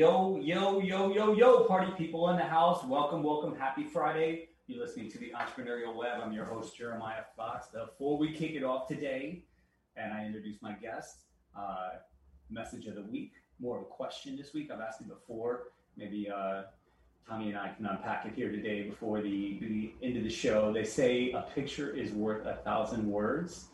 Yo, yo, yo, yo, yo, party people in the house. Welcome, welcome. Happy Friday. You're listening to the Entrepreneurial Web. I'm your host, Jeremiah Fox. Before we kick it off today, and I introduce my guest, uh, message of the week, more of a question this week. I've asked it before. Maybe uh, Tommy and I can unpack it here today before the, the end of the show. They say a picture is worth a thousand words.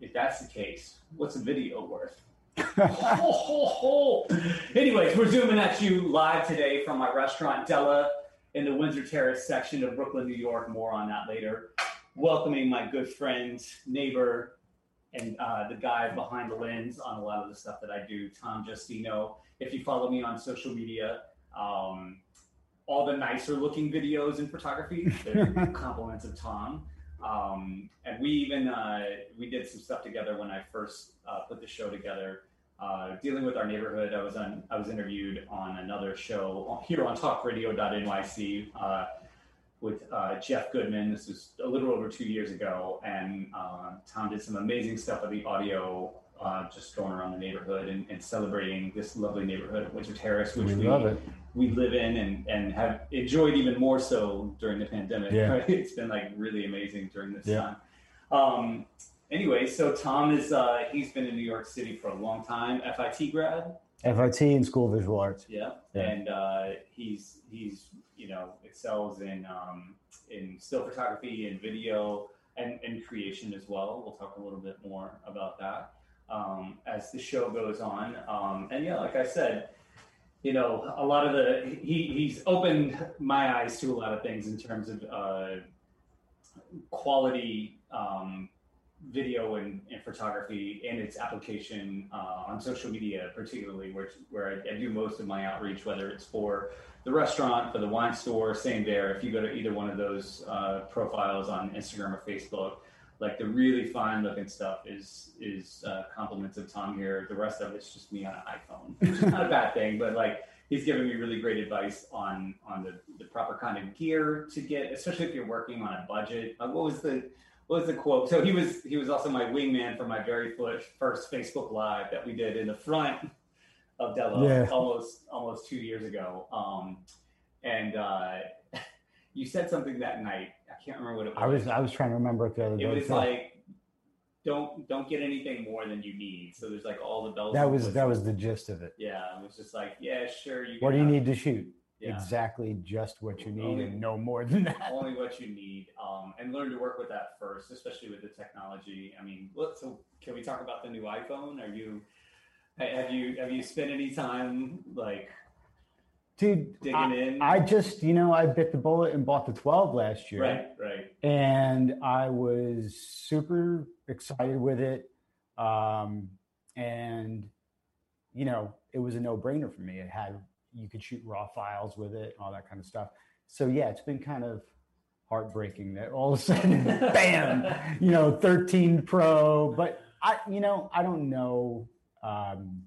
If that's the case, what's a video worth? Ho, ho, ho. Anyways, we're zooming at you live today from my restaurant Della in the Windsor Terrace section of Brooklyn, New York. More on that later. Welcoming my good friend, neighbor, and uh, the guy behind the lens on a lot of the stuff that I do, Tom Justino. If you follow me on social media, um, all the nicer looking videos in photography, they're compliments of Tom. Um, and we even uh, we did some stuff together when I first uh, put the show together, uh, dealing with our neighborhood. I was on I was interviewed on another show here on TalkRadio.nyc uh, with uh, Jeff Goodman. This was a little over two years ago, and uh, Tom did some amazing stuff with the audio. just going around the neighborhood and, and, celebrating this lovely neighborhood of Windsor Terrace, which we, we love it we live in and, and have enjoyed even more so during the pandemic. Yeah. Right? It's been like really amazing during this yeah. time. Um, anyway, so Tom is uh, he's been in New York City for a long time. FIT grad. FIT in School of Visual Arts. Yeah, yeah. and uh, he's he's you know excels in um, in still photography and video and, and creation as well. We'll talk a little bit more about that um, as the show goes on. Um, and yeah, like I said you know, a lot of the he he's opened my eyes to a lot of things in terms of uh, quality um, video and, and, photography and its application uh, on social media, particularly where where I, I, do most of my outreach, whether it's for the restaurant, for the wine store, same there. If you go to either one of those uh, profiles on Instagram or Facebook, like the really fine looking stuff is is uh, compliments of Tom here. The rest of it's just me on an iPhone, which is not a bad thing, but like he's giving me really great advice on on the, the proper kind of gear to get, especially if you're working on a budget. Uh, what was the what was the quote? So he was he was also my wingman for my very first Facebook Live that we did in the front of Della yeah. almost almost two years ago. Um, and uh, you said something that night can't remember what it was. I was I was trying to remember it the other day. It was like don't don't get anything more than you need. So there's like all the bells. That was that was the gist of it. Yeah, it was just like yeah, sure. You what do you need to shoot? Yeah. Exactly, just what you need, only, and no more than that. Only what you need, um, and learn to work with that first, especially with the technology. I mean, look. So, can we talk about the new iPhone? Are you have you have you spent any time like dude digging I, in. I just you know i bit the bullet and bought the 12 last year. Right right. And i was super excited with it. Um, and you know it was a no-brainer for me. It had you could shoot raw files with it and all that kind of stuff. So yeah it's been kind of heartbreaking that all of a sudden bam you know 13 pro. But i you know i don't know um,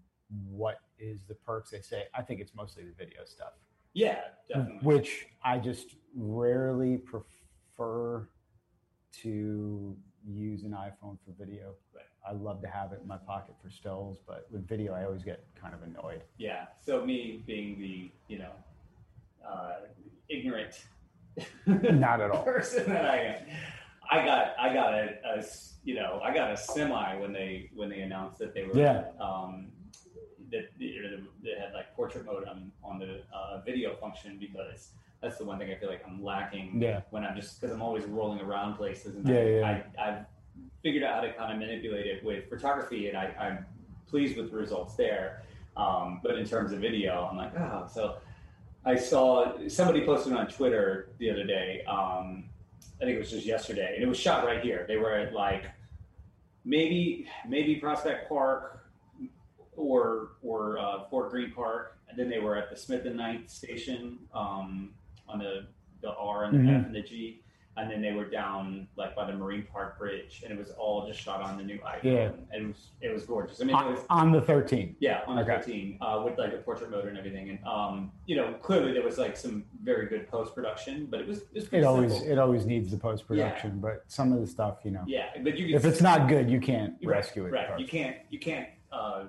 what is the perks they say. I think it's mostly the video stuff. Yeah, definitely. Which I just rarely prefer to use an iPhone for video. Right. I love to have it in my pocket for stills, but with video, I always get kind of annoyed. Yeah. So me being the you know uh, ignorant, not at all person that I am, I got I got a, a, you know I got a semi when they when they announced that they were yeah. um, that they had like portrait mode on on the uh, video function because that's the one thing I feel like I'm lacking yeah. when I'm just because I'm always rolling around places and yeah, I, yeah. I, have figured out how to kind of manipulate it with photography and I, I'm pleased with the results there. Um, but in terms of video, I'm like, oh, so I saw somebody posted on Twitter the other day. Um, I think it was just yesterday, and it was shot right here. They were at like maybe maybe Prospect Park or or uh, Fort Greene Park, and then they were at the Smith and Ninth station um, on the the R and the mm-hmm. F and the G, and then they were down like by the Marine Park Bridge, and it was all just shot on the new iPhone. Yeah, and it was it was gorgeous. I mean, on, it was on the 13. Yeah, on the okay. 13 uh, with like a portrait mode and everything, and um, you know, clearly there was like some very good post production, but it was it, was it always simple. it always needs the post production, yeah. but some of the stuff, you know, yeah, but you if it's not good, you can't right, rescue it. Right, you can't you can't. Uh,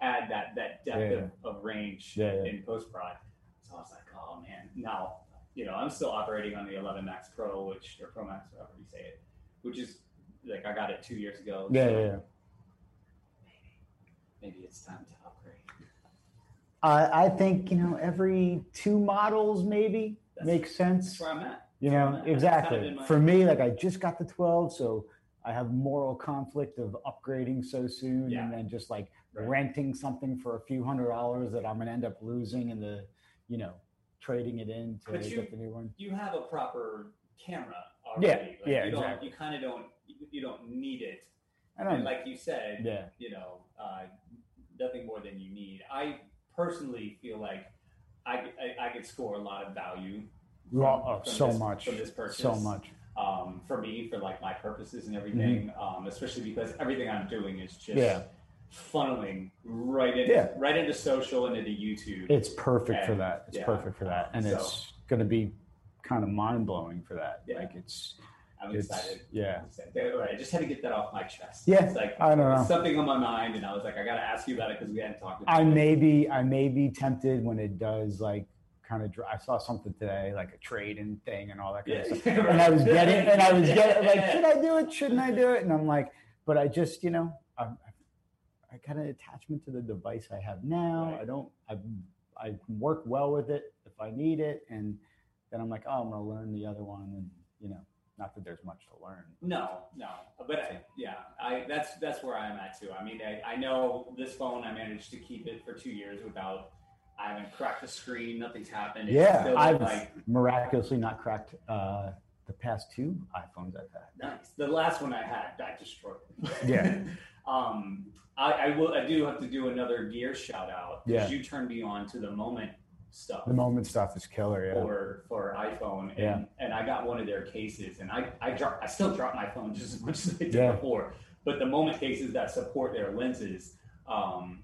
add that that depth yeah. of, of, range Yeah, yeah. in post prod. So I was like, oh man. Now, you know, I'm still operating on the 11 Max Pro, which or Pro Max, however you say it, which is like I got it two years ago. Yeah, so yeah, yeah. Maybe it's time to upgrade. Uh, I think you know every two models maybe That's- makes sense. That's where I'm at. You know at. That's kind exactly. of For me, like I just got the 12, so I have moral conflict of upgrading so soon Yeah. and then just like Right. renting something for a few hundred dollars that I'm gonna end up losing in the, you know, trading it in to But get you- the new one. you have a proper camera already. Yeah, Like, yeah, you don't, exactly. You kind of don't. You don't need it. I And don't. like you said, yeah. you know, uh, nothing more than you need. I personally feel like I, I, I could score a lot of value. from- oh, from so this- much. from this purchase. So much. Um, for me, for like my purposes and everything, um, especially because everything I'm doing is just Mm-hmm. Yeah. Funneling right into Yeah. right into social and into YouTube. It's perfect for that. It's yeah, perfect for that. And so- it's gonna be kind of mind blowing for that. Yeah. Like it's I'm it's excited. yeah. All right, I just had to get that off my chest. Yeah, it's like I don't know. something on my mind, and I was like, I got to ask you about it because we hadn't talked about I it. may be I may be tempted when it does like kind of I saw something today like a trading thing and all that kind Yeah. of stuff. And I was getting and I was getting like should I do it? Shouldn't I do it? And I'm like, but I just you know I I got an attachment to the device I have now. Right. I don't I I work well with it if I need it, and then I'm like, oh, I'm gonna learn the other one, and you know, not that there's much to learn. No, no, but I, yeah, I that's that's where I'm at too. I mean, I, I know this phone. I managed to keep it for two years without. I haven't cracked the screen. Nothing's happened. It's Yeah, I've like miraculously not cracked uh, the past two iPhones I've had. nice. The last one I had, I destroyed. Yeah. um, I, I will. I do have to do another gear shout out Yeah. because you turned me on to the moment stuff. The moment stuff is killer. Yeah. for for iPhone, and, Yeah. and I got one of their cases, and I I drop I still drop my phone just as much as I did Yeah. before, but the moment cases that support their lenses, um,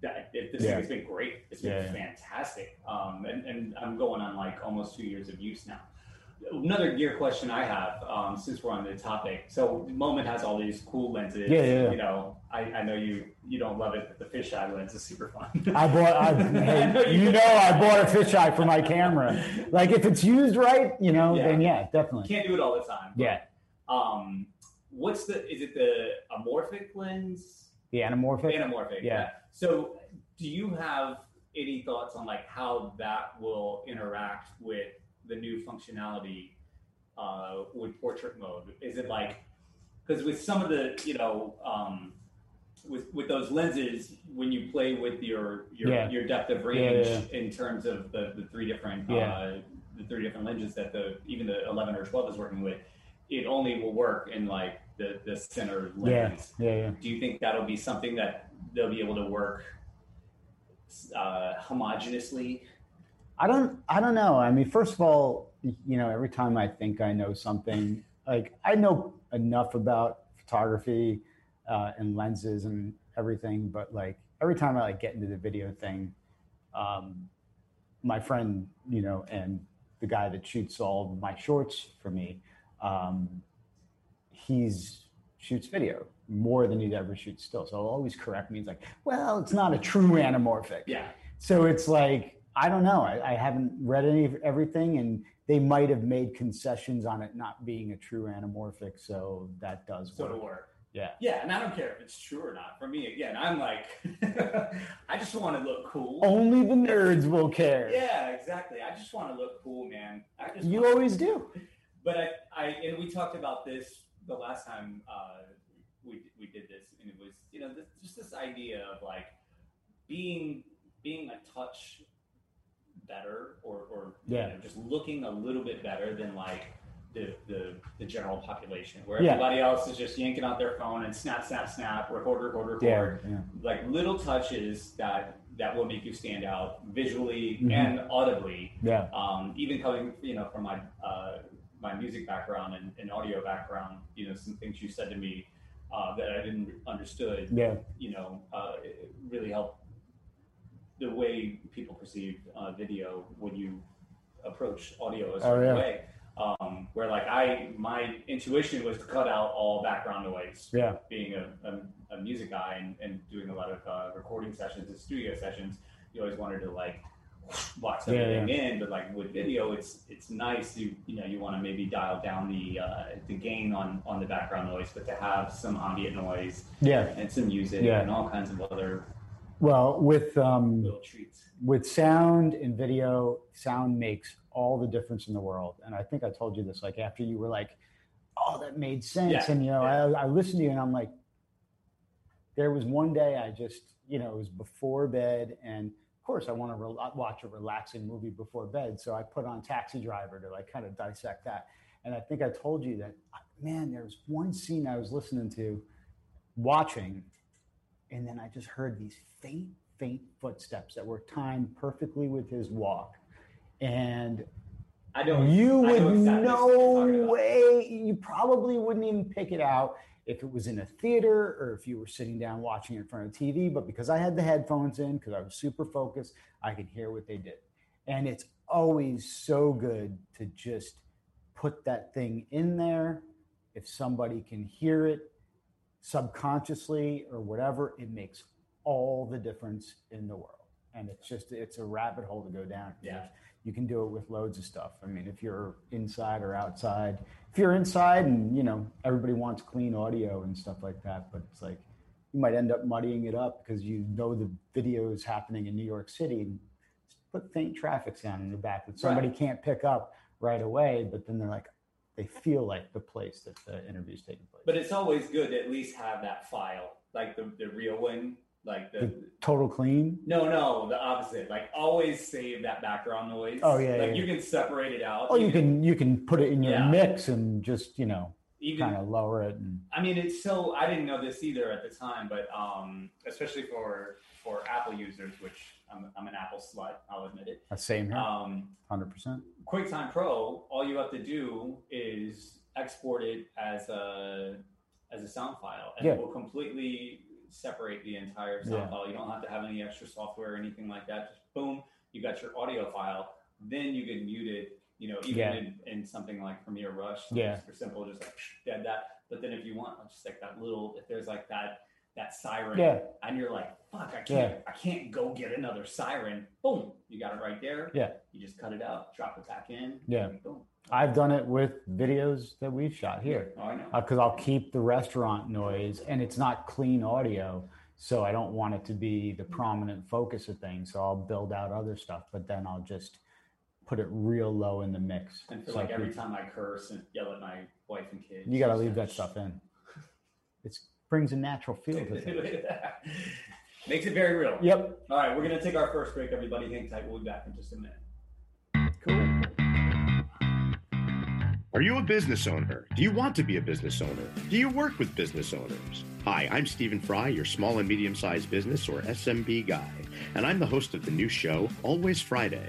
that it, this Yeah. thing has been great. It's been Yeah, yeah. fantastic, um, and and I'm going on like almost two years of use now. Another gear question I have, um, since we're on the topic. So Moment has all these cool lenses. Yeah, yeah, yeah. You know, I, I know you you don't love it, but the fisheye lens is super fun. I bought. I, hey, you know, I bought a fisheye for my camera. Like if it's used right, you know, Yeah. then yeah, definitely. Can't do it all the time. but, Yeah. Um, what's the? Is it the amorphic lens? The anamorphic. Anamorphic. Yeah. So, do you have any thoughts on like how that will interact with the new functionality uh, with portrait mode? Is it like because with some of the you know um, with with those lenses when you play with your your, Yeah. your depth of Yeah, range yeah, in terms of the, the three different Yeah. uh, the three different lenses that the even the 11 or 12 is working with it only will work in like the the center Yeah. lens Yeah. Yeah. do you think that'll be something that they'll be able to work uh, homogeneously I don't. I don't know. I mean, first of all, you know, every time I think I know something, like I know enough about photography uh, and lenses and everything, but like every time I like get into the video thing, um, my friend, you know, and the guy that shoots all my shorts for me, um, he's shoots video more than he'd ever shoot still. So he'll always correct me. He's like, "Well, it's not a true anamorphic." yeah So it's like I don't know. I, I haven't read any of everything, and they might have made concessions on it not being a true anamorphic. So that does so work. work Yeah. yeah and i don't care if it's true or not for me again i'm like i just want to look cool Only the nerds will care. yeah exactly i just want to look cool man i just You always do. but I, I and we talked about this the last time uh, we we did this, and it was you know this, just this idea of like being being a touch better or or Yeah. you know, just looking a little bit better than like the the, the general population, where Yeah. everybody else is just yanking out their phone and snap snap snap, record record record Yeah. yeah. like little touches that that will make you stand out visually Mhm. and audibly Yeah. um, even coming you know from my uh, my music background and, and audio background you know some things you said to me uh, that I didn't understood Yeah. you know uh, really helped the way people perceive uh, video when you approach audio a certain yeah. way um, where like I my intuition was to cut out all background noise Yeah. being a, a, a music guy and, and doing a lot of uh, recording sessions and studio sessions, you always wanted to like watch Yeah, everything in, but like with video, it's it's nice. You you know you want to maybe dial down the uh, the gain on on the background noise, but to have some ambient noise Yeah. and some music Yeah. and all kinds of other Well, with um, little treats. with sound and video, sound makes all the difference in the world. And I think I told you this, like after you were like, "Oh, that made sense," Yeah, and you know, yeah. I, I listened to you, and I'm like, there was one day I just, you know, it was before bed, and of course I want to re- watch a relaxing movie before bed, so I put on Taxi Driver to like kind of dissect that. And I think I told you that, man, there was one scene I was listening to, watching, and then I just heard these faint, faint footsteps that were timed perfectly with his walk. And I don't. You would know exactly no you're talking about. way, you probably wouldn't even pick it out if it was in a theater or if you were sitting down watching it in front of TV. But because I had the headphones in, because I was super focused, I could hear what they did. And it's always so good to just put that thing in there. If somebody can hear it subconsciously or whatever, it makes all the difference in the world. And it's just, it's a rabbit hole to go down. Yeah. You can do it with loads of stuff. I mean, if you're inside or outside, if you're inside and, you know, everybody wants clean audio and stuff like that, but it's like, you might end up muddying it up because you know the video is happening in New York City and just put faint traffic sound in the back that somebody Right. can't pick up right away, but then they're like, they feel like the place that the interview is taking place. But it's always good to at least have that file, like the, the real one, like the Total clean. no, no, the opposite. Like always save that background noise. Oh, yeah, like yeah. you can separate it out. Oh, you can you can put it in your Yeah. mix and just you know even. kind of lower it and I mean, it's so I didn't know this either at the time, but um, especially for for Apple users, which I'm, I'm an Apple slut, I'll admit it. the same here, Um, hundred percent. QuickTime Pro, all you have to do is export it as a as a sound file, and Yeah. it will completely separate the entire sound Yeah. file. You don't have to have any extra software or anything like that. Just boom, you got your audio file. Then you can mute it. You know, even Yeah. in, in something like Premiere Rush, Yeah. super simple, just like dead that. But then if you want, just like that little, if there's like that that siren, Yeah. and you're like, fuck, I can't, Yeah. I can't go get another siren. Boom, you got it right there. Yeah. You just cut it out, drop it back in. Yeah. Boom. I've done it with videos that we've shot here Oh, I know. Uh, because I'll keep the restaurant noise and it's not clean audio, so I don't want it to be the prominent focus of things. So I'll build out other stuff, but then I'll just put it real low in the mix. and feel So like every can- time I curse and yell at my wife and kids, you got to leave that stuff in. It brings a natural feel to it. Makes it very real. Yep. All right, we're gonna take our first break. Everybody, hang tight. We'll be back in just a minute. Cool. Are you a business owner? Do you want to be a business owner? Do you work with business owners? Hi, I'm Stephen Fry, your small and medium sized business or SMB guy, and I'm the host of the new show, Always Friday.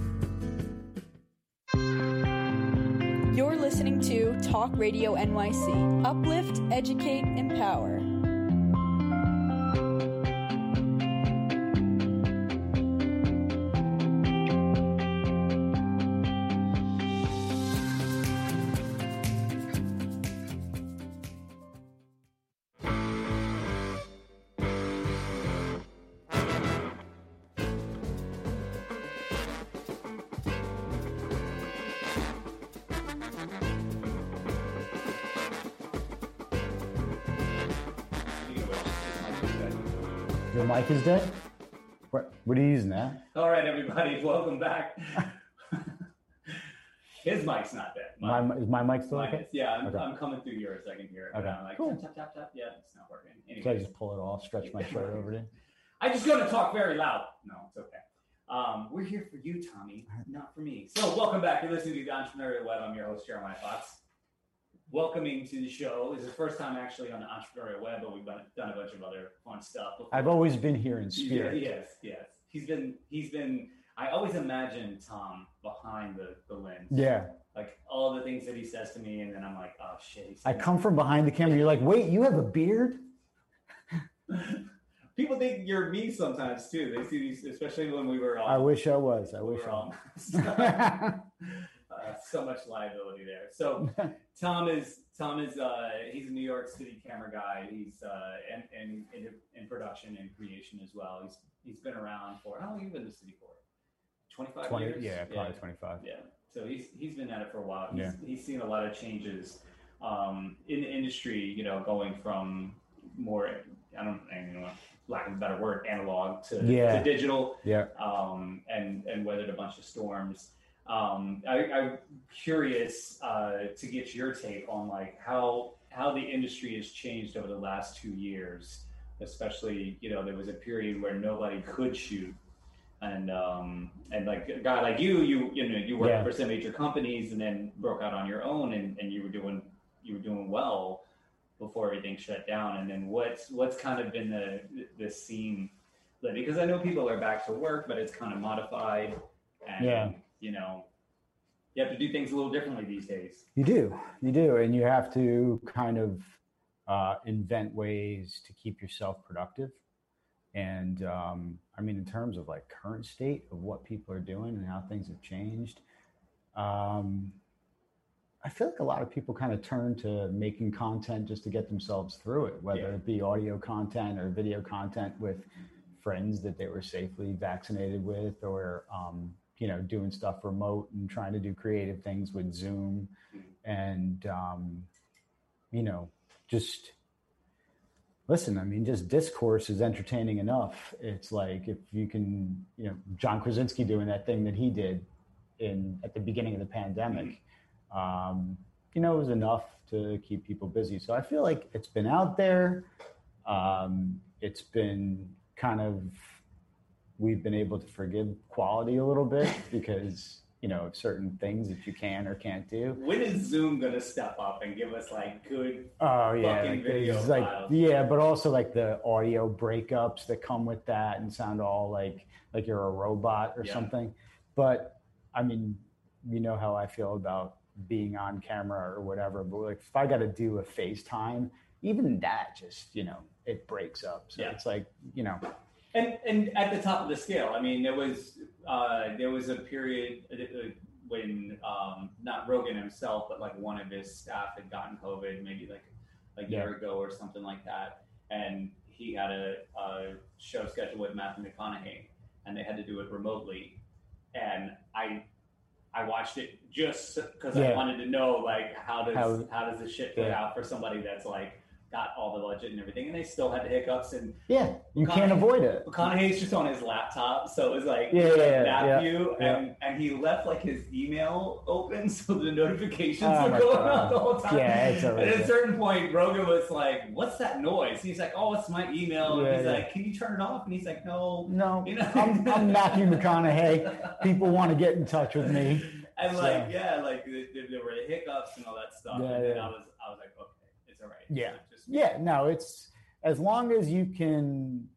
Radio NYC. Uplift, educate, empower. Is dead? What, what are you using that? All right, everybody, welcome back. His mic's not dead. My, is my mic still okay? is. Yeah, I'm, Okay. I'm coming through yours. I can hear it. Okay, I'm like, cool. tap, tap, tap. Yeah, it's not working. So I just pull it off, stretch my shirt over it. I just going to talk very loud. No, it's okay. Um, we're here for you, Tommy, not for me. So, welcome back. You're listening to the Entrepreneurial Web. I'm your host, Jeremiah Fox. Welcoming to the show. This is the first time actually on the Entrepreneurial Web, but we've done a bunch of other fun stuff. Before. I've always been here in Yeah, spirit. yes, yes. He's been, he's been, I always imagine Tom behind the, the lens. Yeah. Like all the things that he says to me, and then I'm like, oh shit. I come from behind the camera. You're like, wait, you have a beard? People think you're me sometimes too. They see these, especially when we were on. I wish I was. I wish I was. uh, so much liability there. So Tom is Tom is uh, he's a New York City camera guy. He's uh, and and in, in production and creation as well. He's he's been around for how long have you been in the city for? Twenty five 20, years. yeah, probably 25. Yeah. So he's he's been at it for a while. He's, Yeah. he's seen a lot of changes um, in the industry. You know, going from more I don't I know lack of a better word analog to, Yeah. to digital Yeah. um, and and weathered a bunch of storms. Um, I, I'm curious uh, to get your take on like how how the industry has changed over the last two years. Especially, you know, there was a period where nobody could shoot, and um, and like a guy like you, you you know, you worked Yeah. for some major companies, and then broke out on your own, and, and you were doing you were doing well before everything shut down. And then what's what's kind of been the the scene because I know people are back to work, but it's kind of modified, and Yeah. You know, you have to do things a little differently these days. You do, you do, and you have to kind of uh, invent ways to keep yourself productive. And um, I mean, in terms of like current state of what people are doing and how things have changed, um, I feel like a lot of people kind of turn to making content just to get themselves through it, whether Yeah. it be audio content or video content with friends that they were safely vaccinated with, or um, you know, doing stuff remote and trying to do creative things with Zoom, and um, you know, just listen. I mean, just discourse is entertaining enough. It's like if you can, you know, John Krasinski doing that thing that he did in at the beginning of the pandemic. Um, you know, it was enough to keep people busy. So I feel like it's been out there. Um, it's been kind of we've been able to forgive quality a little bit because you know certain things that you can or can't do. When is Zoom going to step up and give us like good? Oh yeah, Fucking like, video like files. yeah, but also like the audio breakups that come with that and sound all like like you're a robot or Yeah. something. But I mean, you know how I feel about being on camera or whatever. But like if I got to do a FaceTime, even that just you know it breaks up. So Yeah. it's like you know And and at the top of the scale, I mean, there was uh, there was a period uh, when um, not Rogan himself, but like one of his staff had gotten COVID, maybe like a year ago or something like that, and he had a, a show scheduled with Matthew McConaughey, and they had to do it remotely, and I. I watched it just because I wanted to know like how does How- how, does this shit play Yeah. out for somebody that's like got all the budget and everything, and they still had the hiccups and yeah, you can't avoid it. McConaughey's just on his laptop, so it was like Yeah, yeah, yeah, that yeah, view, yeah. and and he left like his email open, so the notifications Oh were going out the whole time. Yeah, it's And at a certain point, Rogan was like, "What's that noise?" And he's like, "Oh, it's my email." Yeah, and he's yeah. like, "Can you turn it off?" And he's like, "No." No, You know? I'm, I'm Matthew McConaughey. People want to get in touch with me. And So- like, yeah, like there, there were the hiccups and all that stuff. And then. I was, I was like, okay, it's all right. Yeah. So Yeah, no, it's as long as you can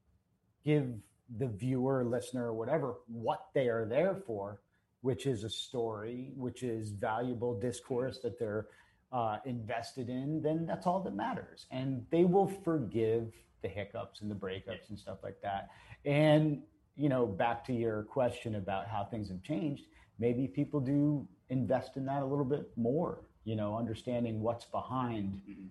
give the viewer, listener, whatever, what they are there for, which is a story, which is valuable discourse that they're uh, invested in, then that's all that matters. And they will forgive the hiccups and the breakups and stuff like that. And, you know, back to your question about how things have changed, maybe people do invest in that a little bit more, you know, understanding what's behind Mhm.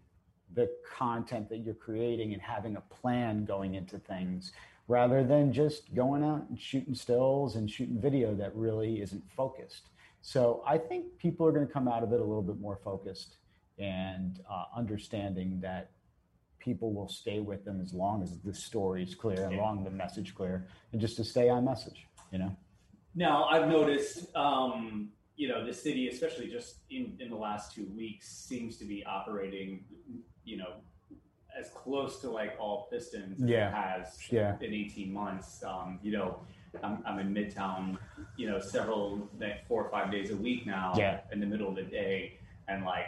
The content that you're creating and having a plan going into things rather than just going out and shooting stills and shooting video that really isn't focused. So I think people are going to come out of it a little bit more focused and uh, understanding that people will stay with them as long as the story is clear, and Yeah. long the message clear, and just to stay on message. You know. Now, I've noticed, um, you know, the city, especially just in, in the last two weeks, seems to be operating, you know, as close to like all Pistons as Yeah. has Yeah. in 18 months. Um, you know, I'm, I'm in Midtown, you know, several, like four or five days a week now Yeah. in the middle of the day. And like,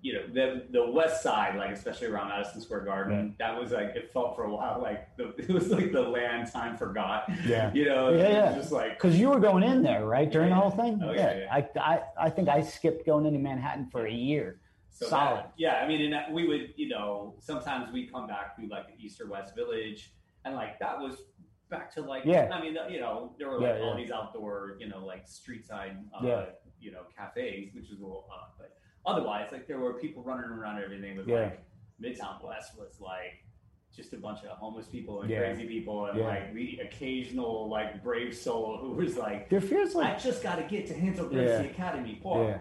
you know, the the west side, like especially around Madison Square Garden, that was like it felt for a while like the, it was like the land time forgot. Yeah. You know, Yeah, yeah. just like Because you were going in there, right, during Yeah, the whole thing. Oh, yeah, I, I, I think I skipped going into Manhattan for a year. So Solid. that- yeah, I mean, and that- we would, you know, sometimes we come back through like the East or West Village, and like that was back to like, Yeah. I mean, you know, there were like Yeah, all yeah. these outdoor, you know, like street side, uh, Yeah. you know, cafes, which is a little odd, but otherwise, like there were people running around everything. Yeah. like Midtown West was like just a bunch of homeless people and Yeah. crazy people, and Yeah. like the occasional like brave soul who was like, There feels like I just got to get to Hansel Yeah. Gracie Academy, Paul.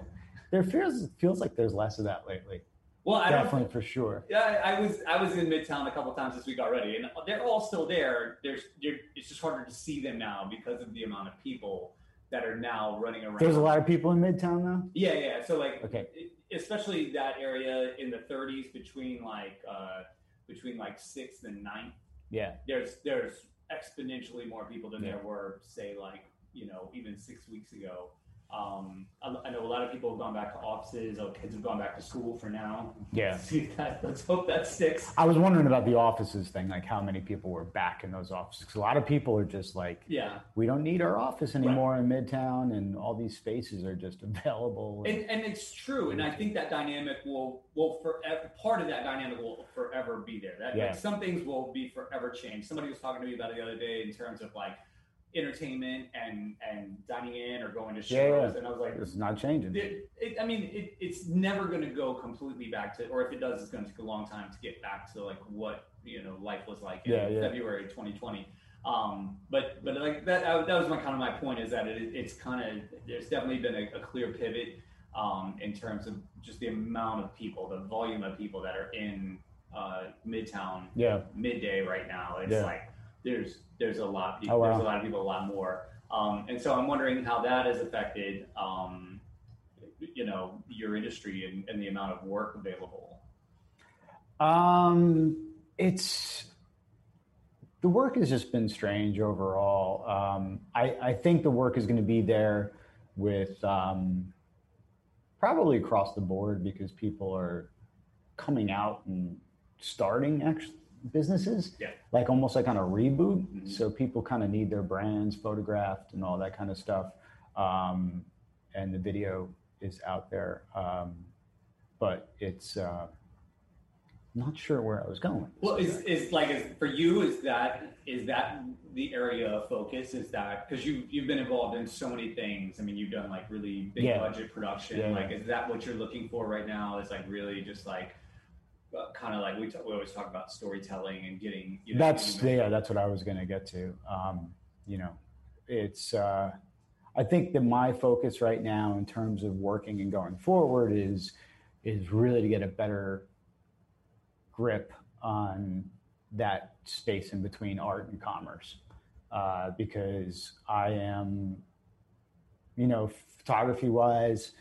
There feels feels like there's less of that lately. Well, I don't Definitely for sure. Yeah, I I was I was in Midtown a couple times this week already, and they're all still there. There's it's just harder to see them now because of the amount of people that are now running around. There's a lot of people in Midtown now. Yeah, yeah. So like, Okay. especially that area in the 30s between like uh, between like sixth and ninth. Yeah, There's there's exponentially more people than Yeah. there were say like you know even six weeks ago. Um, I, I know a lot of people have gone back to offices. Or kids have gone back to school for now. Yeah. See that? Let's hope that sticks. I was wondering about the offices thing, like how many people were back in those offices. 'Cause a lot of people are just like, Yeah. we don't need our office anymore in Midtown, and all these spaces are just available. And, and it's true, and I think that dynamic will will forever part of that dynamic will forever be there. That Yeah. like, some things will be forever changed. Somebody was talking to me about it the other day in terms of like entertainment and and dining in or going to shows, Yeah, and I was like, it's not changing. it, it, I mean, it, it's never going to go completely back to, or if it does, it's going to take a long time to get back to like what you know life was like in Yeah, yeah. February 2020. Um, but but like that, that was my kind of my point is that it, it's kind of there's definitely been a, a clear pivot um, in terms of just the amount of people, the volume of people that are in uh, Midtown yeah, midday right now. It's Yeah. like there's there's a lot Oh, wow. there's a lot of people, a lot more. Um, and so I'm wondering how that has affected um, you know your industry and, and the amount of work available. Um, it's the work has just been strange overall. Um, I, I think the work is going to be there with um, probably across the board because people are coming out and starting actually businesses Yeah. like almost like on a reboot Mhm. so people kind of need their brands photographed and all that kind of stuff um, and the video is out there um, but it's uh, not sure where I was going. Well, is is like is for you is that is that the area of focus? Is that because you you've been involved in so many things? I mean, you've done like really big Yeah. budget production. Yeah. Like, is that what you're looking for right now? Is like really just like kind of like we talk, we always talk about storytelling and getting. You know, that's yeah, that's what I was going to get to. Um, you know, it's. Uh, I think that my focus right now, in terms of working and going forward, is is really to get a better grip on that space in between art and commerce, uh, because I am, you know, photography wise,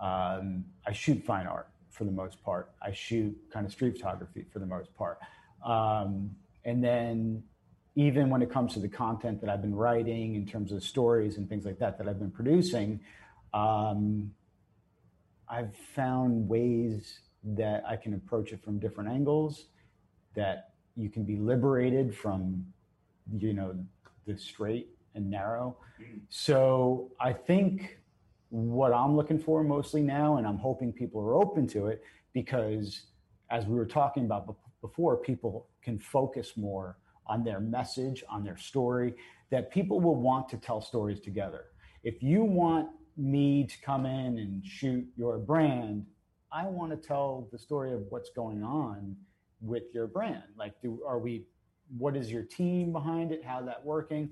um, I shoot fine art for the most part. I shoot kind of street photography for the most part. Um, and then even when it comes to the content that I've been writing in terms of stories and things like that that I've been producing, um, I've found ways that I can approach it from different angles, that you can be liberated from, you know, the straight and narrow. Mhm. So I think what I'm looking for mostly now, and I'm hoping people are open to it, because as we were talking about before, people can focus more on their message, on their story, that people will want to tell stories together. If you want me to come in and shoot your brand, I want to tell the story of what's going on with your brand. Like, do are we? What is your team behind it? How that working?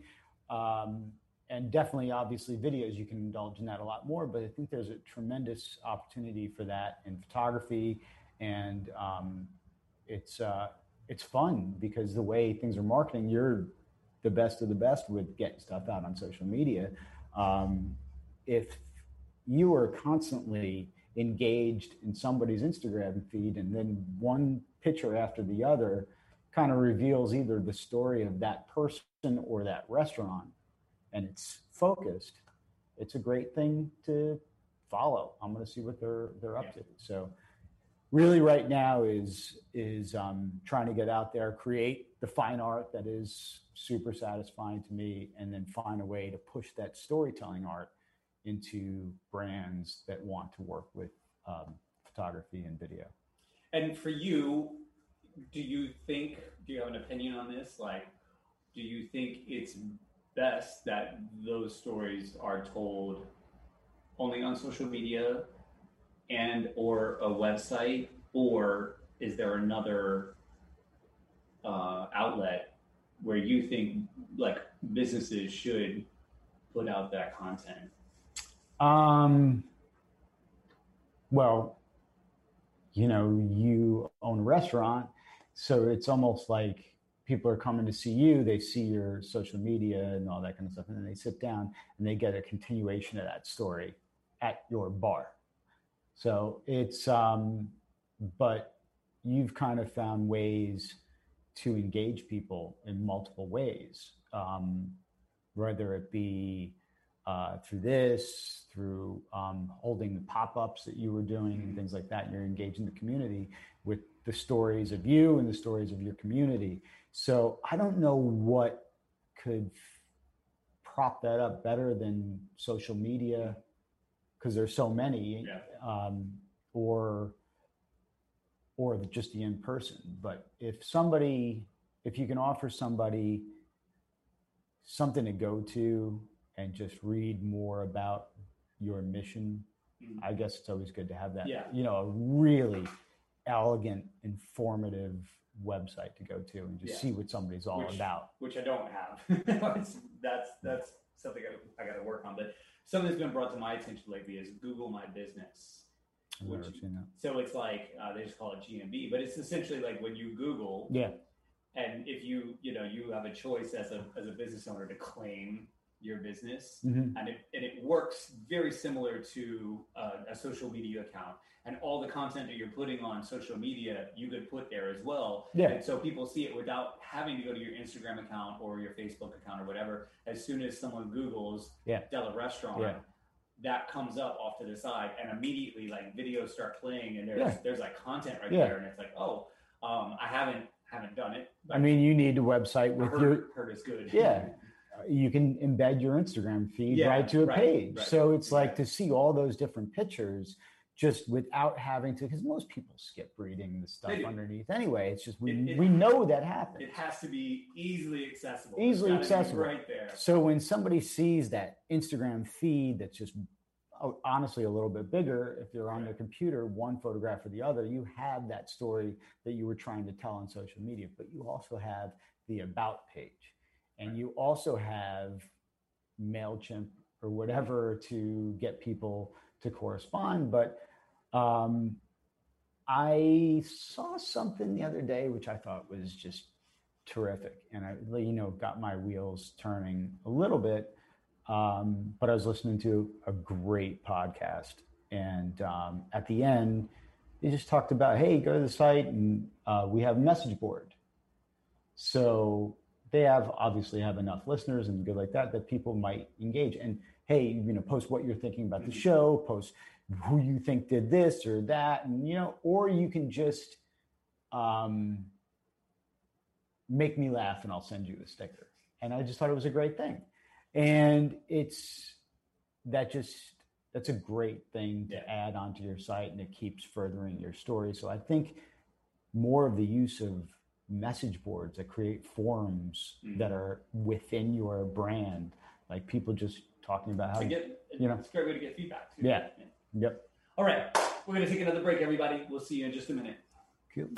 Um, and definitely, obviously, videos you can indulge in that a lot more. But I think there's a tremendous opportunity for that in photography and um, it's uh, it's fun because the way things are marketing, you're the best of the best with getting stuff out on social media. Um, if you are constantly engaged in somebody's Instagram feed and then one picture after the other kind of reveals either the story of that person or that restaurant and it's focused, it's a great thing to follow. I'm going to see what they're they're up to. So really right now is is um, trying to get out there, create the fine art that is super satisfying to me, and then find a way to push that storytelling art into brands that want to work with um, photography and video. And for you, do you think? Do you have an opinion on this? Like, do you think it's best that those stories are told only on social media and or a website, or is there another uh, outlet where you think like businesses should put out that content? Um, well, you know, you own a restaurant, so it's almost like people are coming to see you, they see your social media and all that kind of stuff, and then they sit down and they get a continuation of that story at your bar. So it's, um, but you've kind of found ways to engage people in multiple ways, um, whether it be uh, through this, through um, holding the pop ups that you were doing and things like that. You're engaging the community with the stories of you and the stories of your community. So I don't know what could prop that up better than social media because there's so many, Yeah. um, or or just the in person. But if somebody, if you can offer somebody something to go to and just read more about your mission, Mhm. I guess it's always good to have that. Yeah. You know, a really elegant, informative website to go to and just see what somebody's all Which- about. which I don't have. That's that's something I, I got to work on. But something that's been brought to my attention lately is Google My Business. Which-. So it's like uh, they just call it GMB, but it's essentially like when you Google, Yeah. and if you you know you have a choice as a as a business owner to claim your business, Mhm. and it and it works very similar to uh, a social media account, and all the content that you're putting on social media you could put there as well. Yeah. And so people see it without having to go to your Instagram account or your Facebook account or whatever. As soon as someone Googles Yeah. Della Restaurant, Yeah. that comes up off to the side, and immediately like videos start playing, and there's Yeah. there's like content right there, and it's like, oh, um, I haven't haven't done it. I mean, you need a website with heard, your heard it's good. Yeah. you can embed your Instagram feed Yeah, right to a right, page. right, so it's like to see all those different pictures just without having to, because most people skip reading the stuff underneath anyway. It's just we, It- it- we know that happens. It has to be easily accessible. Easily It's gotta be accessible. right there. So when somebody sees that Instagram feed that's just oh, honestly a little bit bigger, if they're on their computer, one photograph or the other, you have that story that you were trying to tell on social media, but you also have the about page. And you also have MailChimp or whatever to get people to correspond. But um, I saw something the other day which I thought was just terrific, and I, you know, got my wheels turning a little bit. Um, but I was listening to a great podcast, and um, at the end, they just talked about, hey, go to the site, and uh, we have a message board. So they have obviously have enough listeners and good like that that people might engage. And hey, you know, post what you're thinking about the show, post who you think did this or that, and you know, or you can just um, make me laugh and I'll send you a sticker. And I just thought it was a great thing. And it's that just that's a great thing to add onto your site and it keeps furthering your story. So I think more of the use of message boards that create forums Mhm. that are within your brand, like people just talking about how to get, you know. it's a great way to get feedback too. Yeah. Yep. All right, we're gonna take another break, everybody. We'll see you in just a minute. Cool.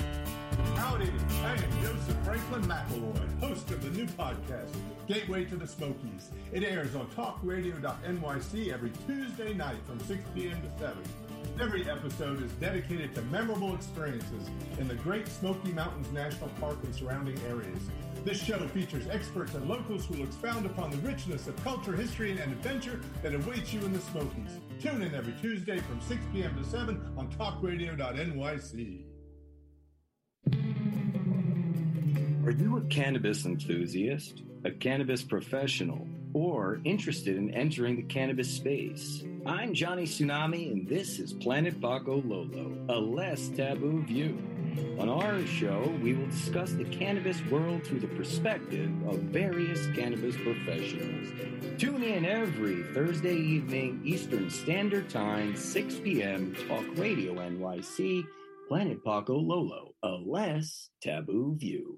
Howdy, I am Joseph Franklin McElroy, host of the new podcast, Gateway to the Smokies. It airs on talkradio.nyc every Tuesday night from 6 p.m. to 7. Every episode is dedicated to memorable experiences in the Great Smoky Mountains National Park and surrounding areas. This show features experts and locals who will expound upon the richness of culture, history, and adventure that awaits you in the Smokies. Tune in every Tuesday from 6 p.m. to 7 on talkradio.nyc. Are you a cannabis enthusiast, a cannabis professional, or interested in entering the cannabis space? I'm Johnny Tsunami, and this is Planet Pakalolo, a less taboo view. On our show, we will discuss the cannabis world through the perspective of various cannabis professionals. Tune in every Thursday evening, Eastern Standard Time, 6 p.m., Talk Radio NYC, Planet Pakalolo, a less taboo view.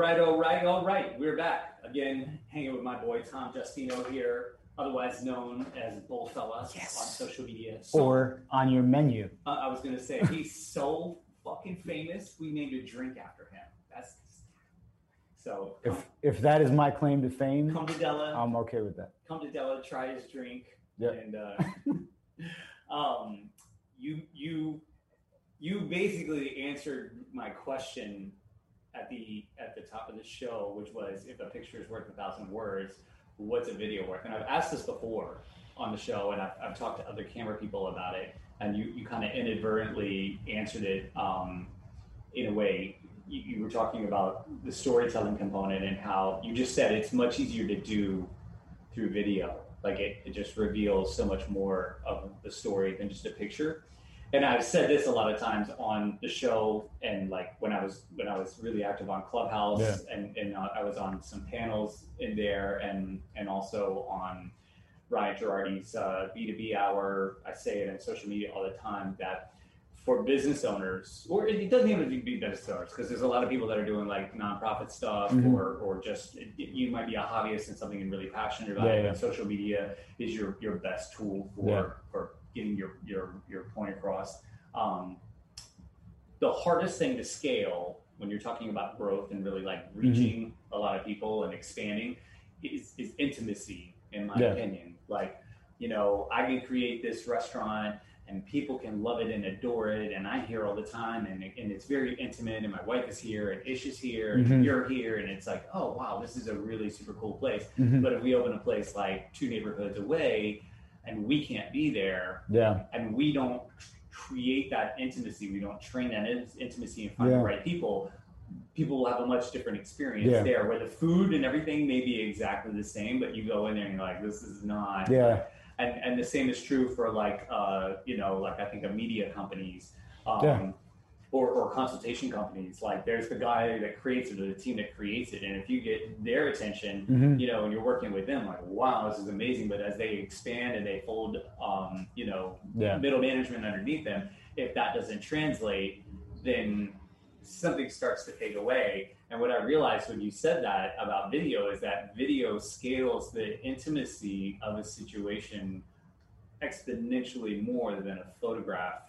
Right, all right, all right. We're back again, hanging with my boy Tom Justino here, otherwise known as Bullfella on social media. So, or on your menu. uh, I was gonna say he's so fucking famous. We named a drink after him. That's so. If if that is my claim to fame, Come to Della. I'm okay with that. come to Della, try his drink, Yep. and uh, um, you you you basically answered my question at the at the top of the show, which was if a picture is worth a thousand words, what's a video worth? And I've asked this before on the show, and I've, I've talked to other camera people about it, and you you kind of inadvertently answered it um, in a way. You, you were talking about the storytelling component and how you just said it's much easier to do through video. Like it, it just reveals so much more of the story than just a picture. And I've said this a lot of times on the show, and like when I was when I was really active on Clubhouse, Yeah. and and uh, I was on some panels in there, and and also on Ryan Girardi's uh, B2B hour. I say it on social media all the time that for business owners, or it doesn't even have to be business owners, because there's a lot of people that are doing like nonprofit stuff, Mhm. or or just you might be a hobbyist and something you're really passionate about. Yeah, and yeah. social media is your your best tool for Yeah. for getting your your your point across. Um, the hardest thing to scale when you're talking about growth and really like Mm-hmm. reaching a lot of people and expanding is, is intimacy, in my Yeah. opinion. Like, you know, I can create this restaurant and people can love it and adore it, and I'm here all the time, and, and it's very intimate, and my wife is here, and Ish is here, and Mhm. you're here, and it's like, oh wow, this is a really super cool place. Mhm. But if we open a place like two neighborhoods away, and we can't be there, Yeah. and we don't create that intimacy, we don't train that in- intimacy and find Yeah. the right people, people will have a much different experience Yeah. there where the food and everything may be exactly the same, but you go in there and you're like, this is not. Yeah. And, and the same is true for like, uh, you know, like I think of media companies. Um, Yeah. Or, or consultation companies. Like there's the guy that creates it or the team that creates it. And if you get their attention Mhm. you know and you're working with them like wow this is amazing. But as they expand and they fold um, you know Yeah. middle management underneath them if that doesn't translate then something starts to fade away. And what I realized when you said that about video is that video scales the intimacy of a situation exponentially more than a photograph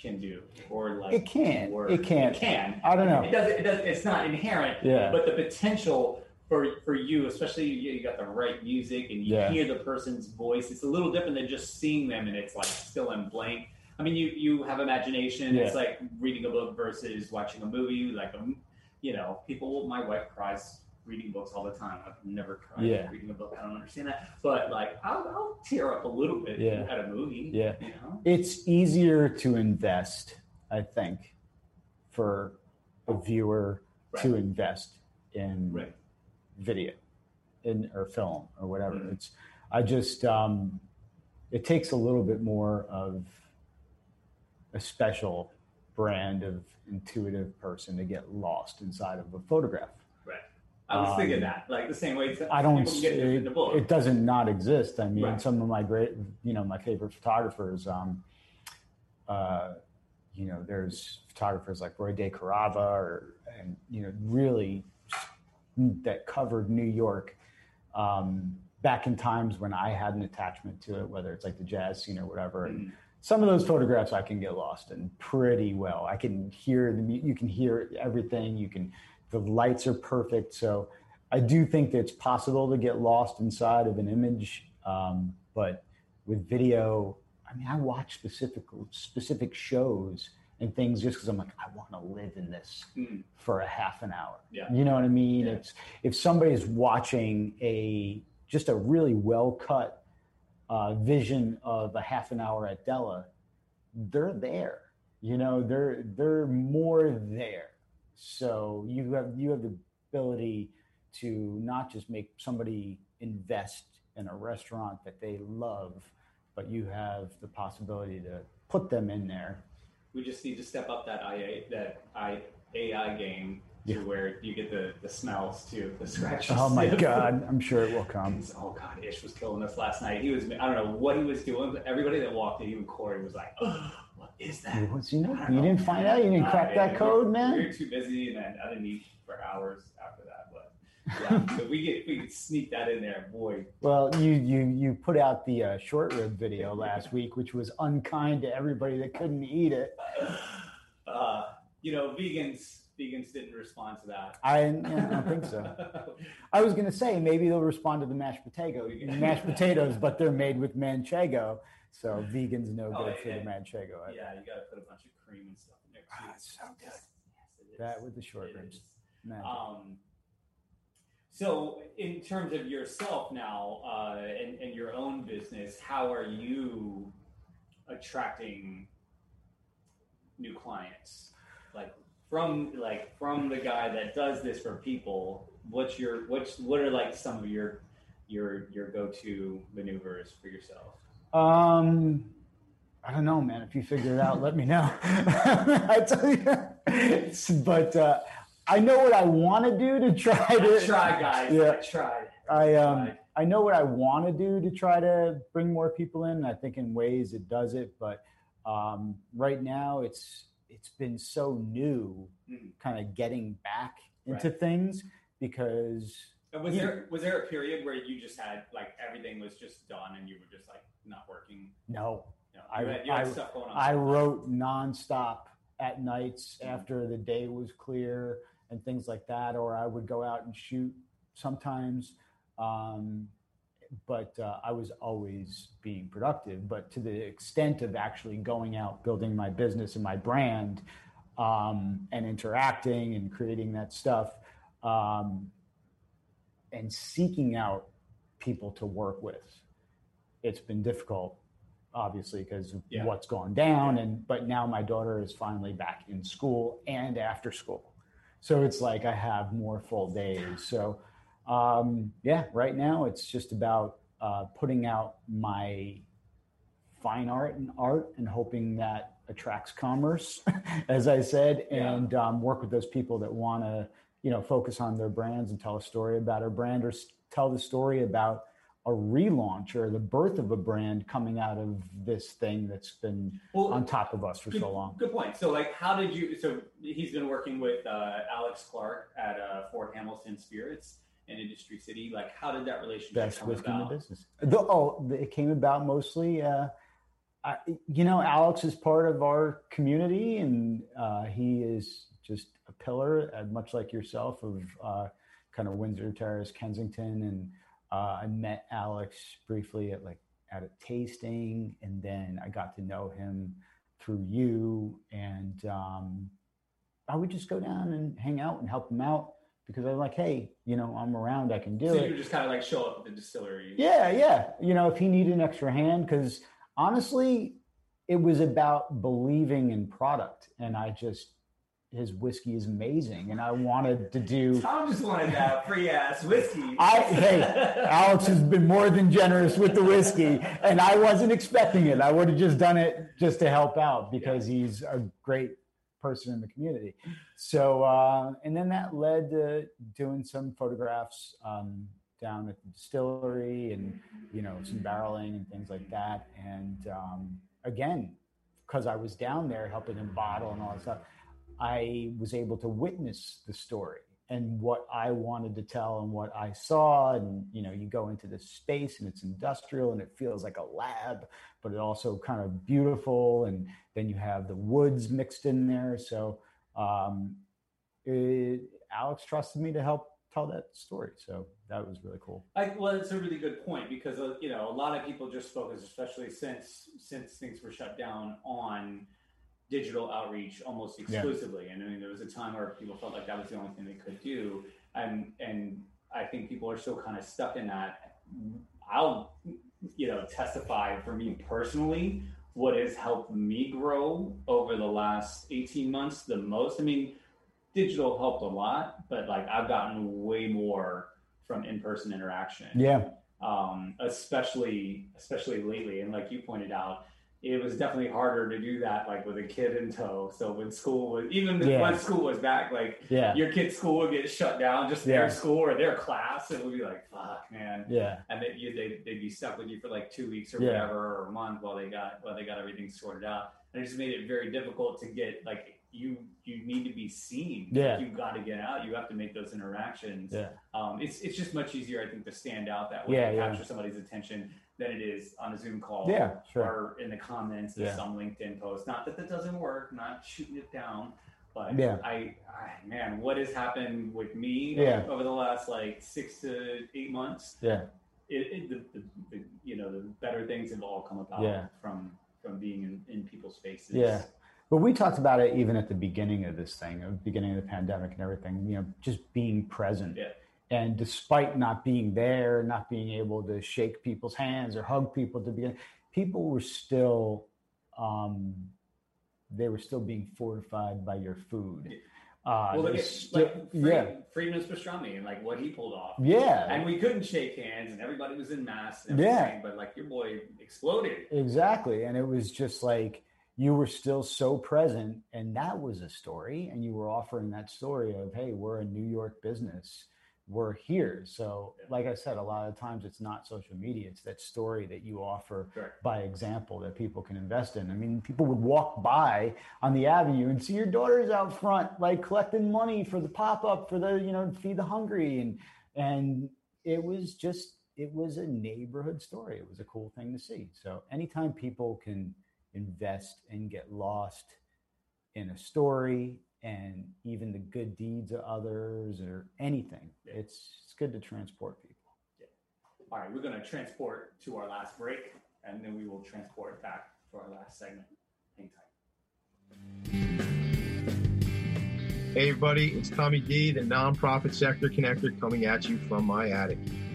can do, or like It can. word. It can. It can. I don't know. It doesn't It does. It's not inherent. Yeah. But the potential for for you, especially you, you got the right music and you Yeah. hear the person's voice. It's a little different than just seeing them and it's like still in blank. I mean, you you have imagination. It's like reading a book versus watching a movie. Like um, you know, people. My wife cries reading books all the time. I've never cried Yeah. reading a book. I don't understand that. But like, I'll, I'll tear up a little bit Yeah. at a movie. Yeah. You know. It's easier to invest, I think, for a viewer to invest in Right. video in or film or whatever. Mhm. It's I just um it takes a little bit more of a special brand of intuitive person to get lost inside of a photograph. I was thinking Um, that, like the same way I don't. It, the book. it doesn't not exist. I mean, Right. some of my great, you know, my favorite photographers. Um, uh, you know, there's photographers like Roy DeCarava, or and you know, really that covered New York um, back in times when I had an attachment to it, whether it's like the jazz scene or whatever. And Mhm. some of those photographs I can get lost in pretty well. I can hear the you can hear everything. You can the lights are perfect. So I do think that it's possible to get lost inside of an image. Um, but with video, I mean, I watch specific specific shows and things just because I'm like, I want to live in this Mm. for a half an hour. Yeah. You know what I mean? Yeah. It's if somebody's watching a just a really well cut uh, vision of a half an hour at Della, they're there. You know, they're they're more there. So you have you have the ability to not just make somebody invest in a restaurant that they love, but you have the possibility to put them in there. We just need to step up that IA that I AI game to Yeah. where you get the the smells too, the scratches. Oh my God, I'm sure it will come. Oh God, Ish was killing us last night. He was I don't know what he was doing, but everybody that walked in, even Corey was like, oh, "What is that?" What's you know? You know, didn't find man. out. You didn't Uh, crack that code, We man. We were too busy, and then I didn't eat for hours after that. But yeah, so we get we could sneak that in there, boy. Well, you you you put out the uh, short rib video last week, which was unkind to everybody that couldn't eat it. Uh, you know, vegans vegans didn't respond to that. I, yeah, I don't think so. I was gonna say maybe they'll respond to the mashed potato mashed potatoes, but they're made with manchego, so vegans no Oh, good for the manchego. Yeah, you got to put a bunch of cream and stuff in there. Too. Ah, it's so good. Yes, it. That with the short It ribs. Um, so, in terms of yourself now uh, and, and your own business, how are you attracting new clients? Like from like from the guy that does this for people, what's your what's what are like some of your your your go to maneuvers for yourself? Um, I don't know, man. If you figure it out, let me know. I tell you, It's- but uh, I know what I want to do to try to I tried, guys. Yeah. I tried. I um tried. I know what I want to do to try to bring more people in. I think in ways it does it, but um, right now it's it's been so new, Mm. kind of getting back into things because And was there was there a period where you just had like everything was just done and you were just like not working? no, No, I had, I, stuff going on. I wrote nonstop at nights after the day was clear and things like that, or I would go out and shoot sometimes. Um, but uh, I was always being productive. But to the extent of actually going out, building my business and my brand, um, and interacting and creating that stuff, um, and seeking out people to work with, it's been difficult, obviously, because of Yeah. what's gone down. And but now my daughter is finally back in school and after school, so it's like I have more full days. So um, yeah, right now it's just about uh, putting out my fine art and art and hoping that attracts commerce, as I said, Yeah. and um, work with those people that want to, you know, focus on their brands and tell a story about our brand or s- tell the story about a relaunch or the birth of a brand coming out of this thing that's been Well, on top of us for good, so long. Good point. So, like, how did you? So, he's been working with uh, Alex Clark at uh, Fort Hamilton Spirits in Industry City. Like, how did that relationship come about? the business. The, oh, it came about mostly. Uh, I, you know, Alex is part of our community, and uh, he is just a pillar, uh, much like yourself, of uh, kind of Windsor Terrace, Kensington. And uh, I met Alex briefly at like at a tasting, and then I got to know him through you. And um, I would just go down and hang out and help him out because I'm like, hey, you know, I'm around, I can do it. So it. you just kind of like show up at the distillery. Yeah, yeah. You know, if he needed an extra hand, because honestly, it was about believing in product. And I just, his whiskey is amazing. And I wanted to do. Tom just wanted that free ass whiskey. I, hey, Alex has been more than generous with the whiskey, and I wasn't expecting it. I would have just done it just to help out because he's a great person in the community. So, uh, and then that led to doing some photographs um, down at the distillery and, you know, some barreling and things like that. And um, again, because I was down there helping him bottle and all that stuff, I was able to witness the story and what I wanted to tell and what I saw. And, you know, you go into this space and it's industrial and it feels like a lab, but it also kind of beautiful. And then you have the woods mixed in there. So, um, it, Alex trusted me to help tell that story. So that was really cool. I, well, it's a really good point because uh, you know a lot of people just focus, especially since since things were shut down, on digital outreach almost Yeah. exclusively. And I mean, there was a time where people felt like that was the only thing they could do, and and I think people are still kind of stuck in that. I'll you know testify for me personally what has helped me grow over the last 18 months the most i mean digital helped a lot but like i've gotten way more from in-person interaction Yeah. um, especially especially lately. And like you pointed out, it was definitely harder to do that like with a kid in tow. So when school was even Yeah. when school was back, like Yeah. your kid's school would get shut down, just Yeah. their school or their class, and it would be like, fuck, man. Yeah. And then you, they, they'd be stuck with you for like two weeks or Yeah. whatever or a month while they got while they got everything sorted out. And it just made it very difficult to get like you you need to be seen. Yeah. You got to get out. You have to make those interactions Yeah. um, it's it's just much easier, I think, to stand out that way yeah. capture somebody's attention than it is on a Zoom call Yeah, sure. or in the comments of Yeah. some LinkedIn post. Not that that doesn't work, not shooting it down, but Yeah. I, I man, what has happened with me Yeah. over the last like six to eight months? Yeah. It, it the, the, the you know the better things have all come about Yeah. from from being in, in people's faces. Yeah. But we talked about it even at the beginning of this thing, at the beginning of the pandemic and everything, you know, just being present. Yeah. And despite not being there, not being able to shake people's hands or hug people to begin, people were still, um, they were still being fortified by your food. Uh, well, look at still- like Fried, yeah. Friedman's pastrami and like what he pulled off. Yeah. and we couldn't shake hands, and everybody was in masks. And Yeah. but like your boy exploded. Exactly. And it was just like you were still so present. And that was a story. And you were offering that story of, hey, we're a New York business. We're here. So, like I said, a lot of times it's not social media, it's that story that you offer Correct. by example that people can invest in. I mean, people would walk by on the avenue and see your daughters out front, like collecting money for the pop up for the, you know, feed the hungry. And, and it was just, it was a neighborhood story. It was a cool thing to see. So anytime people can invest and get lost in a story and even the good deeds of others or anything, it's it's good to transport people. Yeah. All right, we're going to transport to our last break, and then we will transport back for our last segment. Hang tight. Hey, everybody, it's Tommy D, the nonprofit sector connector, coming at you from my attic.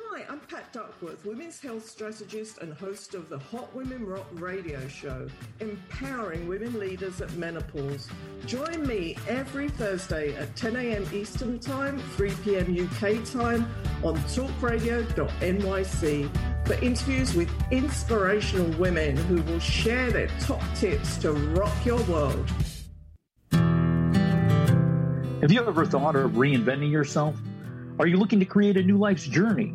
Hi, I'm Pat Duckworth, women's health strategist and host of the Hot Women Rock radio show, empowering women leaders at menopause. Join me every Thursday at 10 a.m. Eastern Time, 3 p.m. UK time on talkradio.nyc for interviews with inspirational women who will share their top tips to rock your world. Have you ever thought of reinventing yourself? Are you looking to create a new life's journey?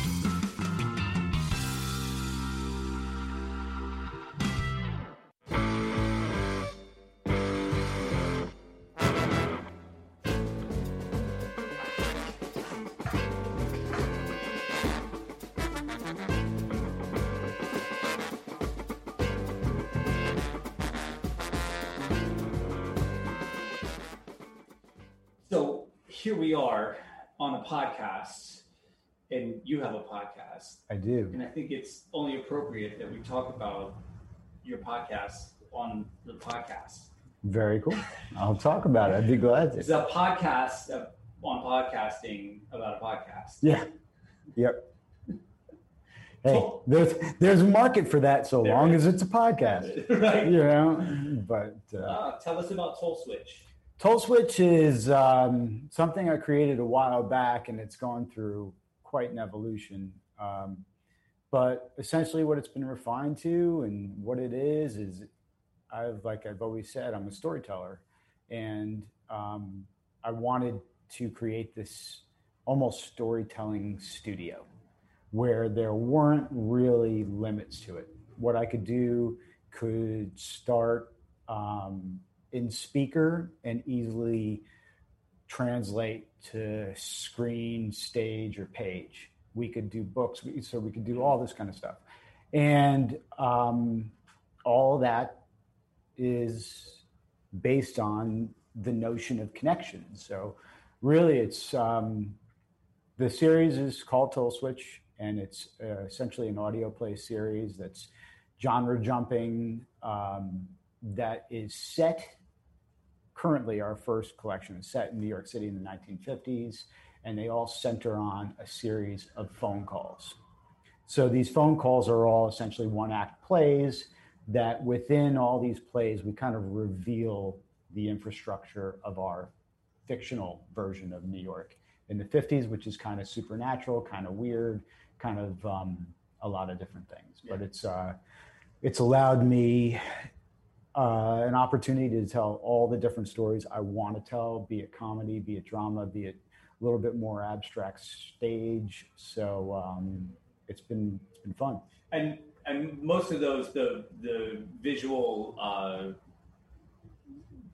We are on a podcast, and you have a podcast. I do. And I think it's only appropriate that we talk about your podcast on the podcast. Very cool. I'll talk about it. I'd be glad It's a podcast of, on podcasting about a podcast. Yeah. Yep. Hey, there's there's a market for that so There long is. as it's a podcast. Right. You know, but uh, Uh, tell us about Toll Switch. Toll Switch is um, something I created a while back, and it's gone through quite an evolution. Um, but essentially, what it's been refined to and what it is is, I've like I've always said, I'm a storyteller, and um, I wanted to create this almost storytelling studio where there weren't really limits to it. What I could do could start um, in speaker and easily translate to screen, stage, or page. We could do books, so we could do all this kind of stuff. And um, all that is based on the notion of connection. So, really, it's um, the series is called Toll Switch, and it's uh, essentially an audio play series that's genre jumping, um, that is set currently our first collection is set in New York City in the 1950s, and they all center on a series of phone calls. So these phone calls are all essentially one act plays that within all these plays, we kind of reveal the infrastructure of our fictional version of New York in the 50s, which is kind of supernatural, kind of weird, kind of um, a lot of different things. But it's, uh, it's allowed me uh, an opportunity to tell all the different stories I want to tell, be it comedy, be it drama, be it a little bit more abstract stage. So um, it's been it's been fun. And and most of those the the visual uh,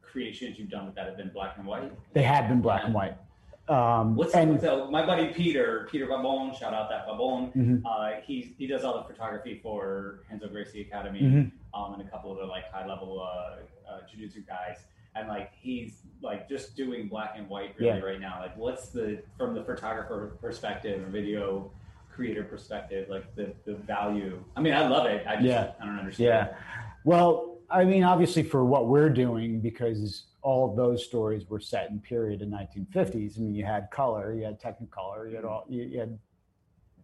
creations you've done with that have been black and white. They have been black and white. Um, What's and so my buddy Peter, Peter Babon, shout out that Babon. Mhm. Uh, he he does all the photography for Renzo Gracie Academy Mhm. um, and a couple of the like high level uh, uh, jujitsu guys. And like he's like just doing black and white really Yeah. right now. Like what's the from the photographer perspective, video creator perspective, like the the value. I mean, I love it. I just Yeah. I don't understand. Yeah. Well, I mean, obviously, for what we're doing, because all of those stories were set in period in 1950s. I mean, you had color, you had Technicolor, you had all, you, you had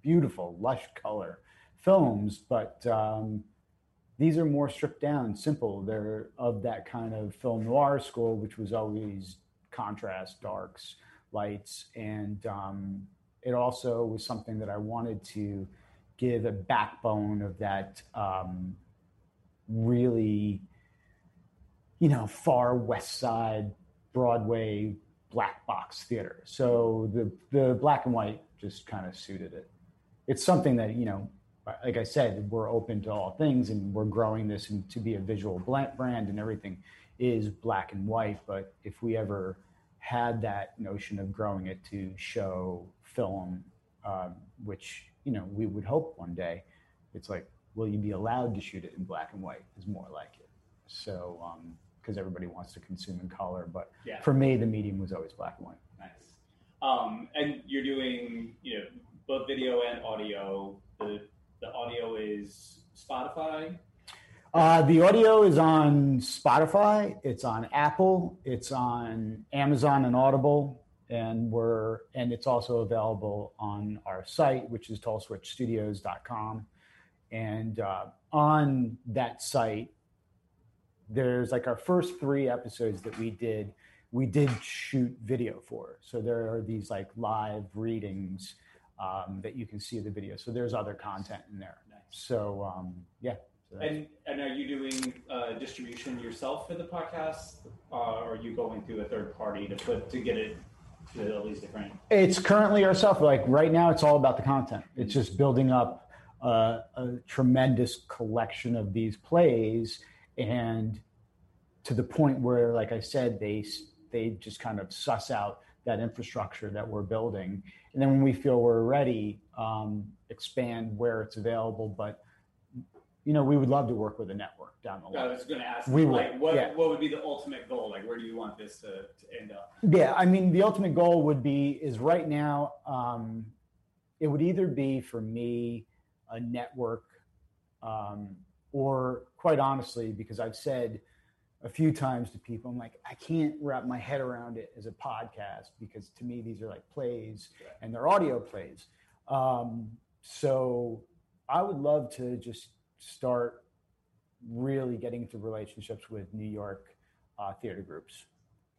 beautiful, lush color films, but um, these are more stripped down, simple. They're of that kind of film noir school, which was always contrast, darks, lights, and um, it also was something that I wanted to give a backbone of that um, really, you know, far west side Broadway black box theater. So the the black and white just kind of suited it. It's something that you know, like I said, we're open to all things, and we're growing this and to be a visual brand and everything. is black and white. But if we ever had that notion of growing it to show film, um, which you know we would hope one day, it's like, will you be allowed to shoot it in black and white? Is more like it. So because everybody wants to consume in color, but Yeah. for me, the medium was always black and white. Nice. Um, and you're doing, you know, both video and audio. The the audio is Spotify. Uh, the audio is on Spotify. It's on Apple. It's on Amazon and Audible, and we're and it's also available on our site, which is tollswitchstudios.com. And uh, on that site, there's like our first three episodes that we did. We did shoot video for. So there are these like live readings um, that you can see the video. So there's other content in there. So um, yeah. So And and are you doing uh, distribution yourself for the podcast, uh, or are you going through a third party to put to get it to all these different? It's currently ourselves. Like right now, it's all about the content. It's just building up uh, a tremendous collection of these plays, and to the point where, like I said, they they just kind of suss out that infrastructure that we're building, and then when we feel we're ready, um, expand where it's available. But you know, we would love to work with a network down the I line. was going to ask, We like, would, what yeah. what would be the ultimate goal? Like, where do you want this to, to end up? Yeah, I mean, the ultimate goal would be is right now, um, it would either be for me a network, um, or quite honestly, because I've said a few times to people, I'm like, I can't wrap my head around it as a podcast because to me these are like plays and they're audio plays. Um, so I would love to just start really getting into relationships with New York uh, theater groups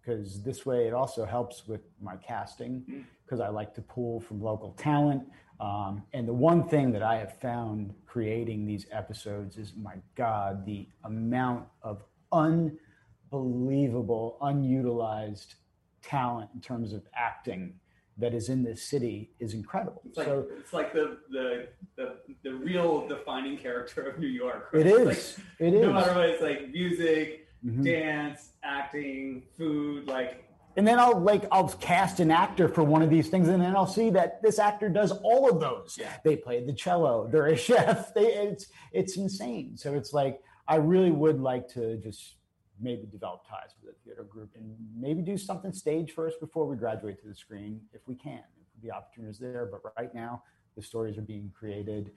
because this way it also helps with my casting because I like to pull from local talent. Um, and the one thing that I have found creating these episodes is my God, the amount of unbelievable, unutilized talent in terms of acting that is in this city is incredible. It's like so it's like the the the, the real defining character of New York. It right? is. Like, It No is. matter what, it's like music, Mhm. dance, acting, food. Like and then I'll like I'll cast an actor for one of these things, and then I'll see that this actor does all of those. Yeah. They play the cello. They're a chef. They it's it's insane. So it's like I really would like to just maybe develop ties with a theater group and maybe do something stage first before we graduate to the screen if we can. If the opportunity is there, but right now the stories are being created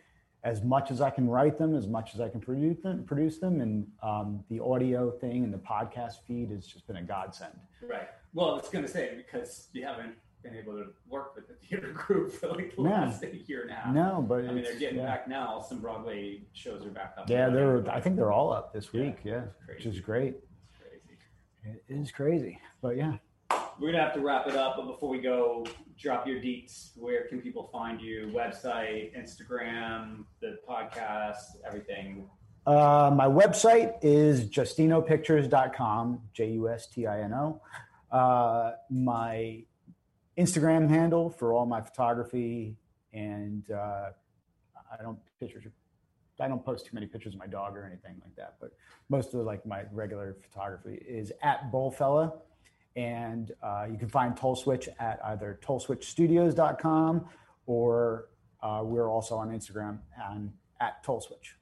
as much as I can write them, as much as I can produce them, produce them, and um, the audio thing and the podcast feed has just been a godsend. right. Well, I was gonna say because you haven't been able to work with the theater group for like the last year and a half. No, but I mean they're getting yeah. back now. Some Broadway shows are back up. Yeah, they're. I think they're all up this week. Yeah, which is great. It is crazy, but yeah. We're gonna have to wrap it up, but before we go, drop your deets. Where can people find you? Website, Instagram, the podcast, everything. Uh, my website is justinopictures.com, J U S T I N O. Uh, my Instagram handle for all my photography, and uh, I don't pictures. I don't post too many pictures of my dog or anything like that, but most of like my regular photography is at Bullfella. And uh, you can find Toll Switch at either tollswitchstudios.com or uh, we're also on Instagram and at Toll Switch.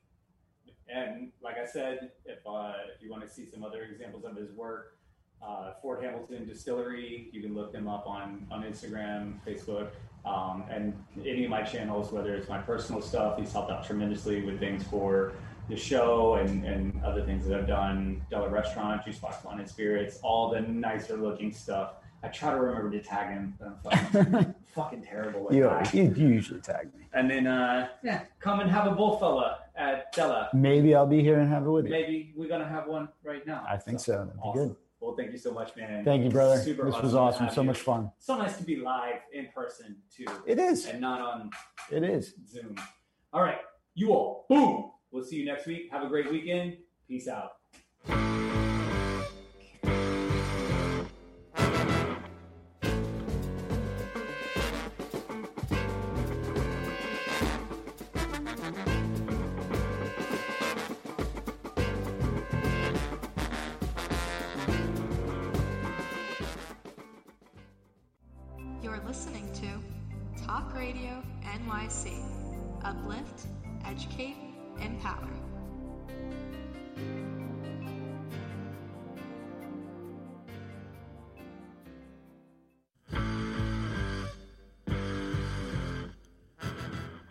And like I said, if uh, if you want to see some other examples of his work, uh, Fort Hamilton Distillery, you can look them up on on Instagram, Facebook, um, and any of my channels. Whether it's my personal stuff, he's helped out tremendously with things for the show and, and other things that I've done. Della Restaurant, Juice Box Wine and Spirits, all the nicer looking stuff. I try to remember to tag him, but I'm fucking, fucking terrible. At You, that. you, you usually tag me. And then, uh, yeah, come and have a bullfella at Della. Maybe I'll be here and have it with you. Maybe we're gonna have one right now. I think so. That'd be good. Well, thank you so much, man. Thank you, brother. Super this was awesome. So you. much fun. So nice to be live in person too. It is. and not on It is. Zoom. All right, you all, boom. We'll see you next week. Have a great weekend. Peace out.